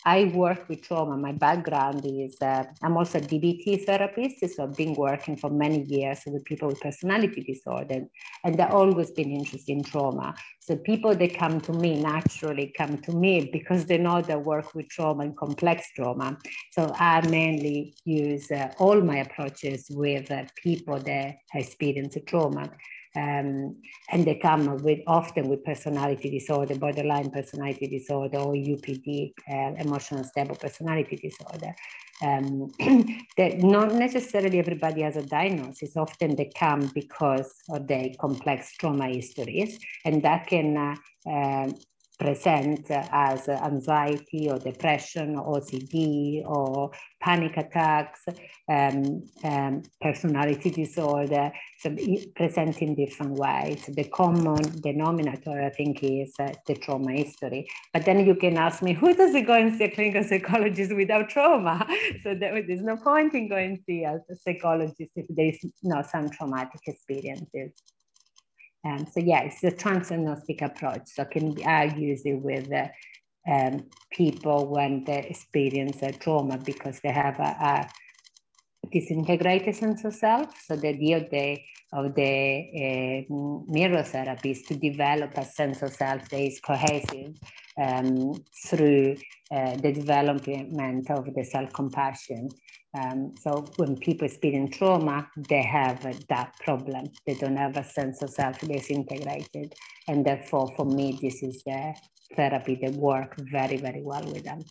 I work with trauma. My background is uh, I'm also a DBT therapist, so I've been working for many years with people with personality disorder, and I've always been interested in trauma. So people that come to me naturally come to me because they know they work with trauma and complex trauma. So I mainly use uh, all my approaches with uh, people that experience trauma. Um, and they come with often with personality disorder, borderline personality disorder, or UPD, uh, emotional stable personality disorder. Um, that not necessarily everybody has a diagnosis. Often they come because of their complex trauma histories, and that can uh, uh, present as anxiety or depression or OCD or panic attacks, um, um, personality disorder, so present in different ways. The common denominator, I think, is uh, the trauma history. But then you can ask me, who does it go and see a clinical psychologist without trauma? So there, there's no point in going to see a psychologist if there is no some traumatic experiences. Um, so yeah, it's a transdiagnostic approach. So can I use it with uh, um, people when they experience a trauma because they have a, a disintegrated sense of self. So the idea of the, of the uh, mirror therapy is to develop a sense of self that is cohesive um, through uh, the development of the self-compassion. Um, so when people experience trauma, they have that problem. They don't have a sense of self disintegrated. And therefore, for me, this is the therapy that work very, very well with them.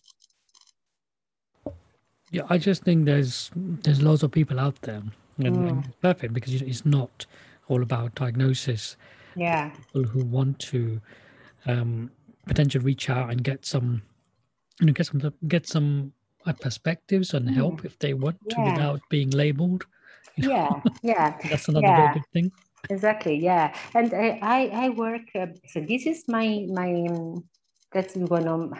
Yeah, I just think there's there's lots of people out there, and, mm. and it's perfect because it's not all about diagnosis. Yeah, people who want to um, potentially reach out and get some, you know, get some get some uh, perspectives and mm. help if they want yeah. to without being labeled. You know? Yeah, yeah, that's another yeah. very good thing. Exactly. Yeah, and I I work. Uh, so this is my my um, that's one of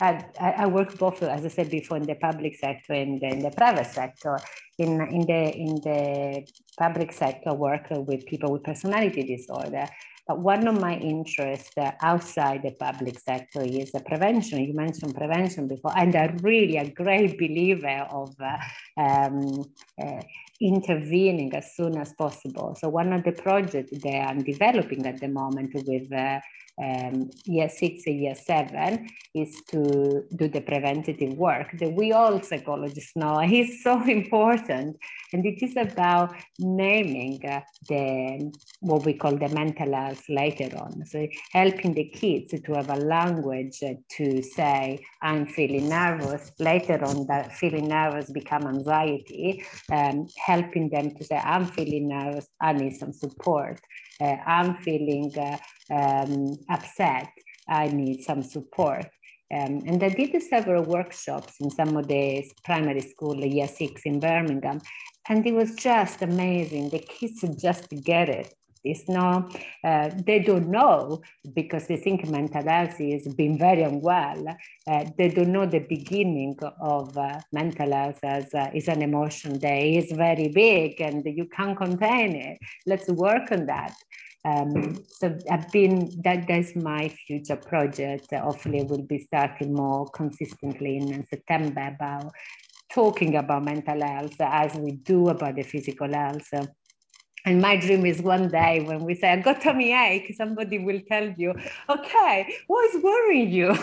I, I, work both as I said before in the public sector and in the private sector. In in the in the public sector, work with people with personality disorder. But one of my interests uh, outside the public sector is uh, prevention. You mentioned prevention before, and I'm really a great believer of uh, um, uh, intervening as soon as possible. So one of the projects that I'm developing at the moment with uh, um, year six and year seven is to do the preventative work that we all psychologists know is so important. And it is about naming uh, the what we call the mental health later on. So helping the kids to have a language to say, I'm feeling nervous. Later on, that feeling nervous become anxiety, um, helping them to say, I'm feeling nervous, I need some support. Uh, I'm feeling uh, um, upset, I need some support. Um, and I did several workshops in some of the primary school, year six in Birmingham, and it was just amazing. The kids just get it. It's no, uh, they don't know because they think mental health is being very unwell. Uh, they don't know the beginning of uh, mental health as uh, is an emotion that is very big and you can't contain it. Let's work on that. Um, so I've been that that's my future project. Hopefully, will be starting more consistently in September about talking about mental health as we do about the physical health. And my dream is one day when we say, I got tummy ache, somebody will tell you, okay, what is worrying you?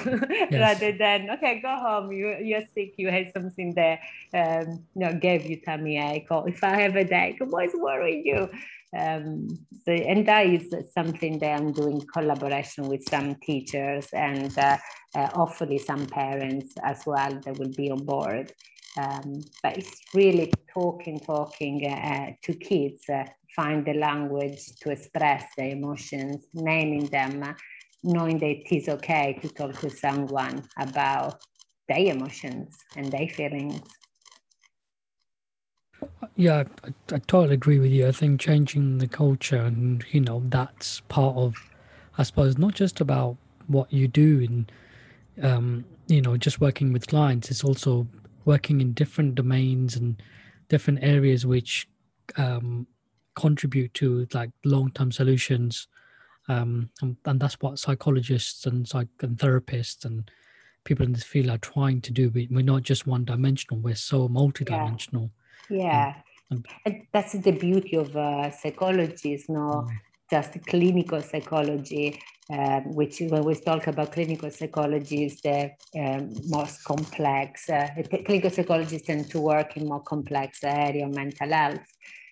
Yes. Rather than, okay, go home, you, you're sick, you had something that um, you know, gave you tummy ache. Or if I have a day, what is worrying you? Um, so, and that is something that I'm doing collaboration with some teachers and uh, uh, hopefully some parents as well that will be on board. Um, but it's really talking, talking uh, to kids, uh, find the language to express their emotions, naming them, knowing that it is okay to talk to someone about their emotions and their feelings. Yeah, I, I, totally agree with you. I think changing the culture, and you know, that's part of, I suppose, not just about what you do in, um, you know, just working with clients. It's also working in different domains and different areas which um, contribute to like long-term solutions. Um, and, and, that's what psychologists and psych and therapists and people in this field are trying to do. We, we're not just one-dimensional; we're so multidimensional. Yeah yeah and, that's the beauty of uh, psychology is not mm. just clinical psychology um, which when we talk about clinical psychology is the um, most complex uh, clinical psychologists tend to work in more complex area of mental health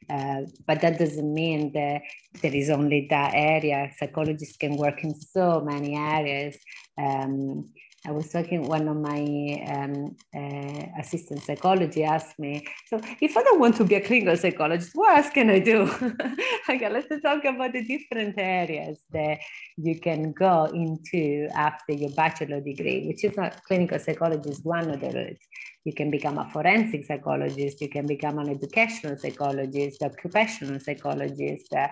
uh, but that doesn't mean that there is only that area. Psychologists can work in so many areas. Um, I was talking, one of my um, uh, assistant psychology asked me, so if I don't want to be a clinical psychologist, what else can I do? okay, let's talk about the different areas that you can go into after your bachelor degree, which is not clinical psychology is one of the routes. You can become a forensic psychologist, you can become an educational psychologist, occupational psychologist, uh,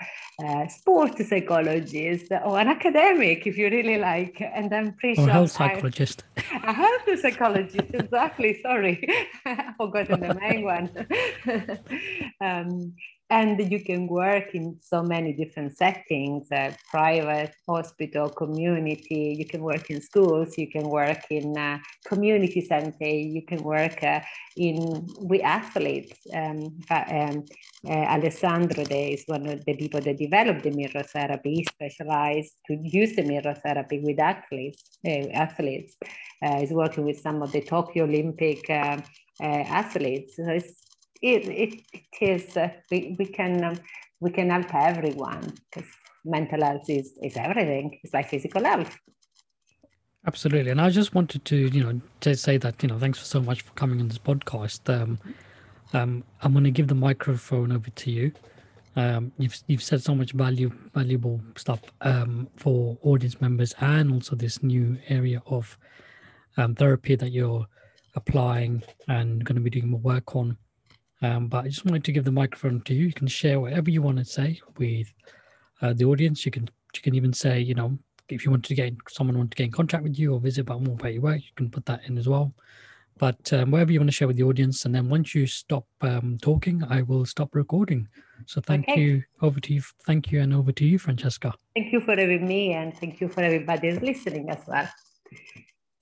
uh, sports psychologist, or an academic if you really like. And I'm pretty or sure. health psychologist. a health psychologist, exactly. Sorry, I forgot the main one. um, and you can work in so many different settings uh, private hospital community. You can work in schools you can work in uh, community center you can work uh, in with athletes. Um, um, uh, alessandro is one of the people that developed the mirror therapy. He specialized to use the mirror therapy with athletes uh, athletes. Uh, he's working with some of the tokyo olympic athletes. So it's it, it, it is uh, we, we can um, we can help everyone because mental health is, is everything. It's like physical health. Absolutely. And i just wanted to you know to say that you know thanks for so much for coming on this podcast. Um, um, i'm going to give the microphone over to you. Um, you've you've said so much value valuable stuff um, for audience members and also this new area of um, therapy that you're applying and going to be doing more work on um, but I just wanted to give the microphone to you. You can share whatever you want to say with uh, the audience. You can you can even say, you know, if you want to get someone want to get in contact with you or visit about more about your work, you can put that in as well. But um, whatever you want to share with the audience, and then once you stop um, talking, I will stop recording. So thank okay. you. Over to you. Thank you, and over to you, Francesca. Thank you for having me, and thank you for everybody listening as well.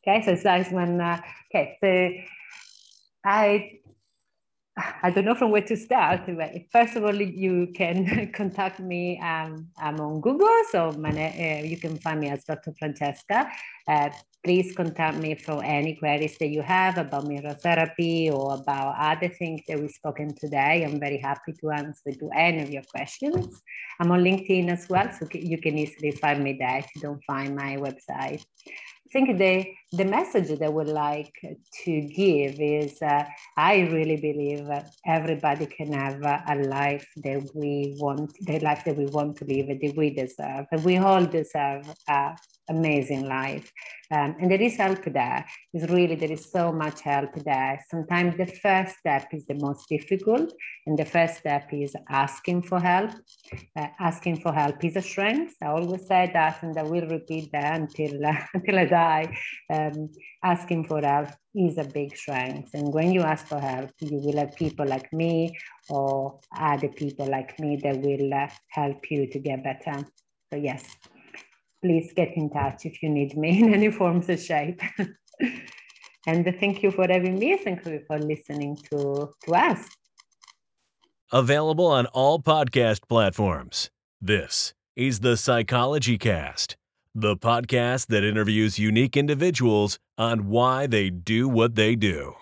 Okay, so it's nice when. Uh, okay, so I I don't know from where to start. But first of all, you can contact me. Um, I'm on Google, so my, uh, you can find me as Dr. Francesca. Uh, please contact me for any queries that you have about mirror therapy or about other things that we've spoken today. I'm very happy to answer to any of your questions. I'm on LinkedIn as well, so you can easily find me there if you don't find my website. Think the, the message that would like to give is uh, I really believe everybody can have a life that we want, the life that we want to live, that we deserve. And we all deserve an amazing life. Um, and there is help there. It's really, there is so much help there. Sometimes the first step is the most difficult. And the first step is asking for help. Uh, asking for help is a strength. I always say that, and I will repeat that until, uh, until I die. Um, asking for help is a big strength. And when you ask for help, you will have people like me or other people like me that will uh, help you to get better. So, yes please get in touch if you need me in any forms or shape. and thank you for having me. Thank you for listening to, to us. Available on all podcast platforms. This is the Psychology Cast, the podcast that interviews unique individuals on why they do what they do.